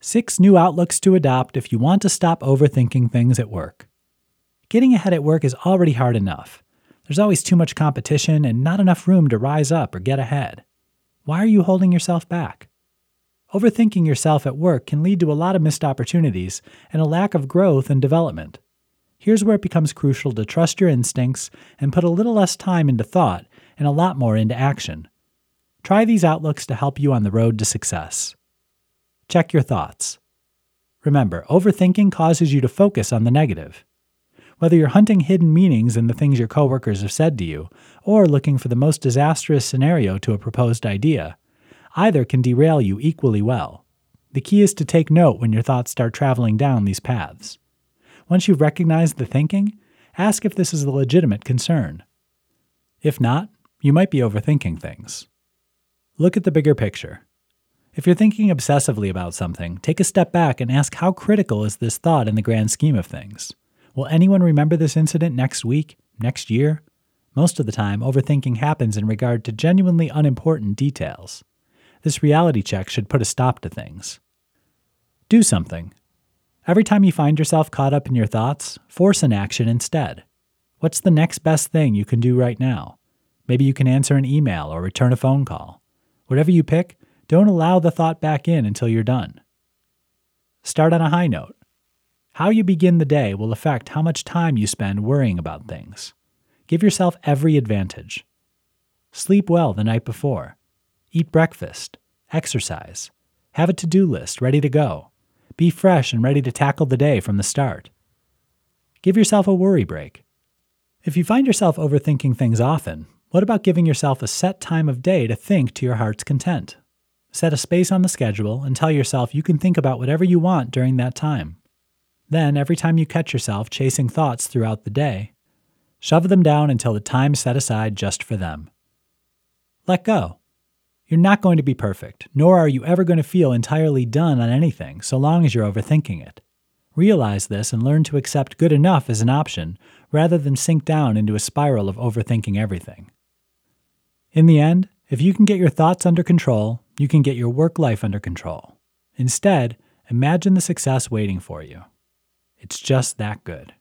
Six new outlooks to adopt if you want to stop overthinking things at work. Getting ahead at work is already hard enough. There's always too much competition and not enough room to rise up or get ahead. Why are you holding yourself back? Overthinking yourself at work can lead to a lot of missed opportunities and a lack of growth and development. Here's where it becomes crucial to trust your instincts and put a little less time into thought and a lot more into action. Try these outlooks to help you on the road to success. Check your thoughts. Remember, overthinking causes you to focus on the negative. Whether you're hunting hidden meanings in the things your coworkers have said to you, or looking for the most disastrous scenario to a proposed idea, either can derail you equally well. The key is to take note when your thoughts start traveling down these paths. Once you've recognized the thinking, ask if this is a legitimate concern. If not, you might be overthinking things. Look at the bigger picture. If you're thinking obsessively about something, take a step back and ask how critical is this thought in the grand scheme of things? Will anyone remember this incident next week, next year? Most of the time, overthinking happens in regard to genuinely unimportant details. This reality check should put a stop to things. Do something. Every time you find yourself caught up in your thoughts, force an action instead. What's the next best thing you can do right now? Maybe you can answer an email or return a phone call. Whatever you pick, don't allow the thought back in until you're done. Start on a high note. How you begin the day will affect how much time you spend worrying about things. Give yourself every advantage. Sleep well the night before. Eat breakfast. Exercise. Have a to do list ready to go. Be fresh and ready to tackle the day from the start. Give yourself a worry break. If you find yourself overthinking things often, what about giving yourself a set time of day to think to your heart's content? Set a space on the schedule and tell yourself you can think about whatever you want during that time. Then, every time you catch yourself chasing thoughts throughout the day, shove them down until the time set aside just for them. Let go. You're not going to be perfect, nor are you ever going to feel entirely done on anything so long as you're overthinking it. Realize this and learn to accept good enough as an option rather than sink down into a spiral of overthinking everything. In the end, if you can get your thoughts under control, you can get your work life under control. Instead, imagine the success waiting for you. It's just that good.